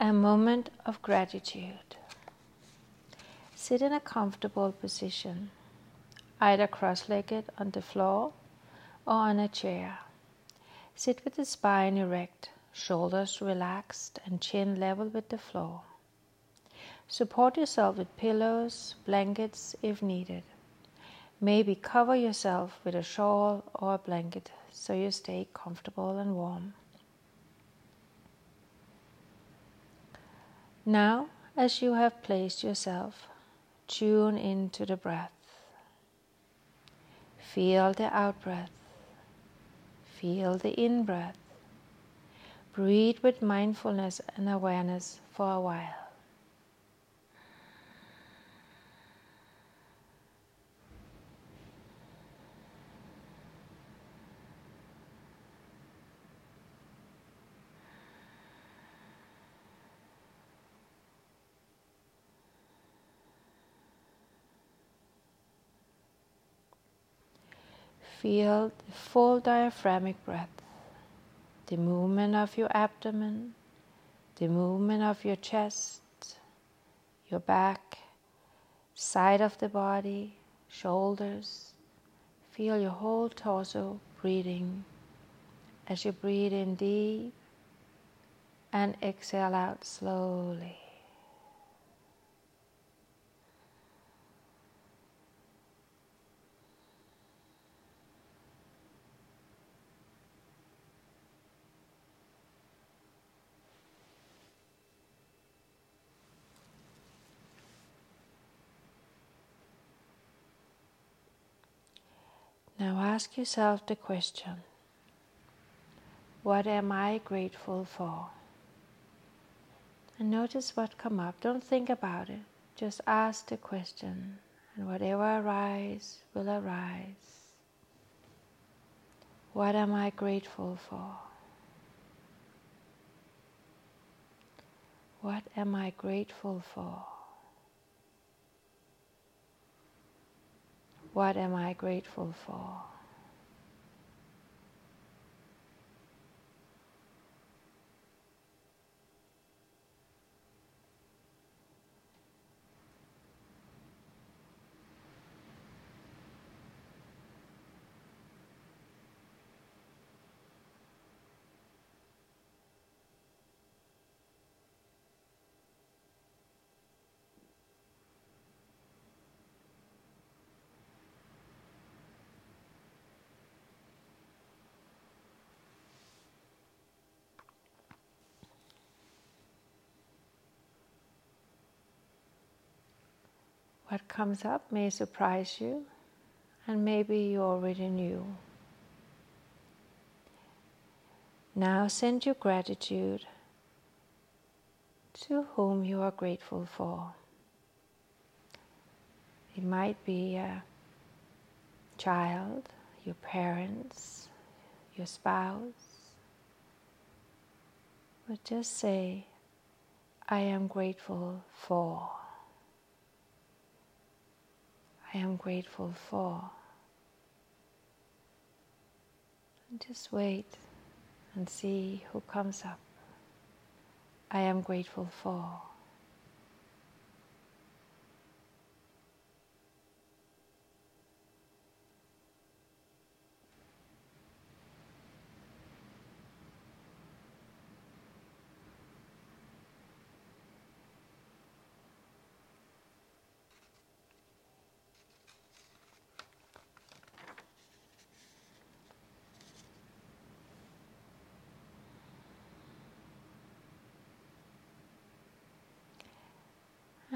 A moment of gratitude. Sit in a comfortable position, either cross legged on the floor or on a chair. Sit with the spine erect, shoulders relaxed, and chin level with the floor. Support yourself with pillows, blankets if needed. Maybe cover yourself with a shawl or a blanket so you stay comfortable and warm. Now, as you have placed yourself, tune into the breath. Feel the out breath. Feel the in breath. Breathe with mindfulness and awareness for a while. Feel the full diaphragmatic breath, the movement of your abdomen, the movement of your chest, your back, side of the body, shoulders. Feel your whole torso breathing as you breathe in deep and exhale out slowly. Now ask yourself the question What am I grateful for? And notice what come up. Don't think about it. Just ask the question, and whatever arises will arise. What am I grateful for? What am I grateful for? What am I grateful for? What comes up may surprise you, and maybe you already knew. Now send your gratitude to whom you are grateful for. It might be a child, your parents, your spouse. But just say, I am grateful for. I am grateful for. And just wait and see who comes up. I am grateful for.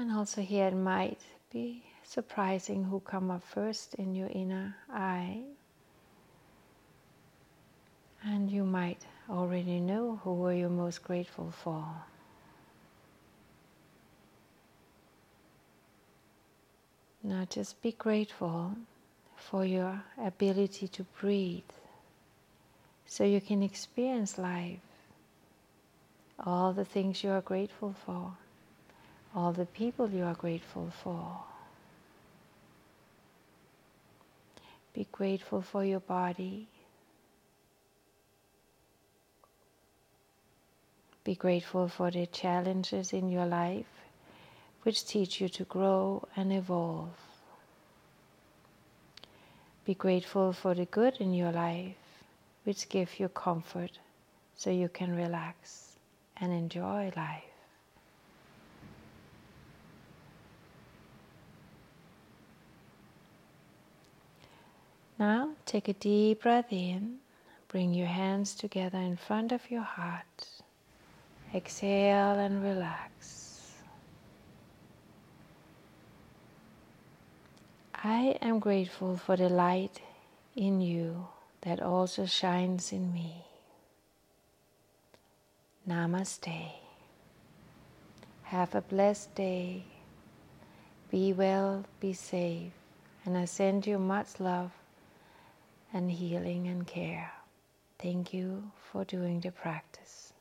And also here it might be surprising who come up first in your inner eye. And you might already know who are you most grateful for. Now just be grateful for your ability to breathe so you can experience life, all the things you are grateful for all the people you are grateful for. Be grateful for your body. Be grateful for the challenges in your life which teach you to grow and evolve. Be grateful for the good in your life which give you comfort so you can relax and enjoy life. Now take a deep breath in. Bring your hands together in front of your heart. Exhale and relax. I am grateful for the light in you that also shines in me. Namaste. Have a blessed day. Be well, be safe, and I send you much love and healing and care. Thank you for doing the practice.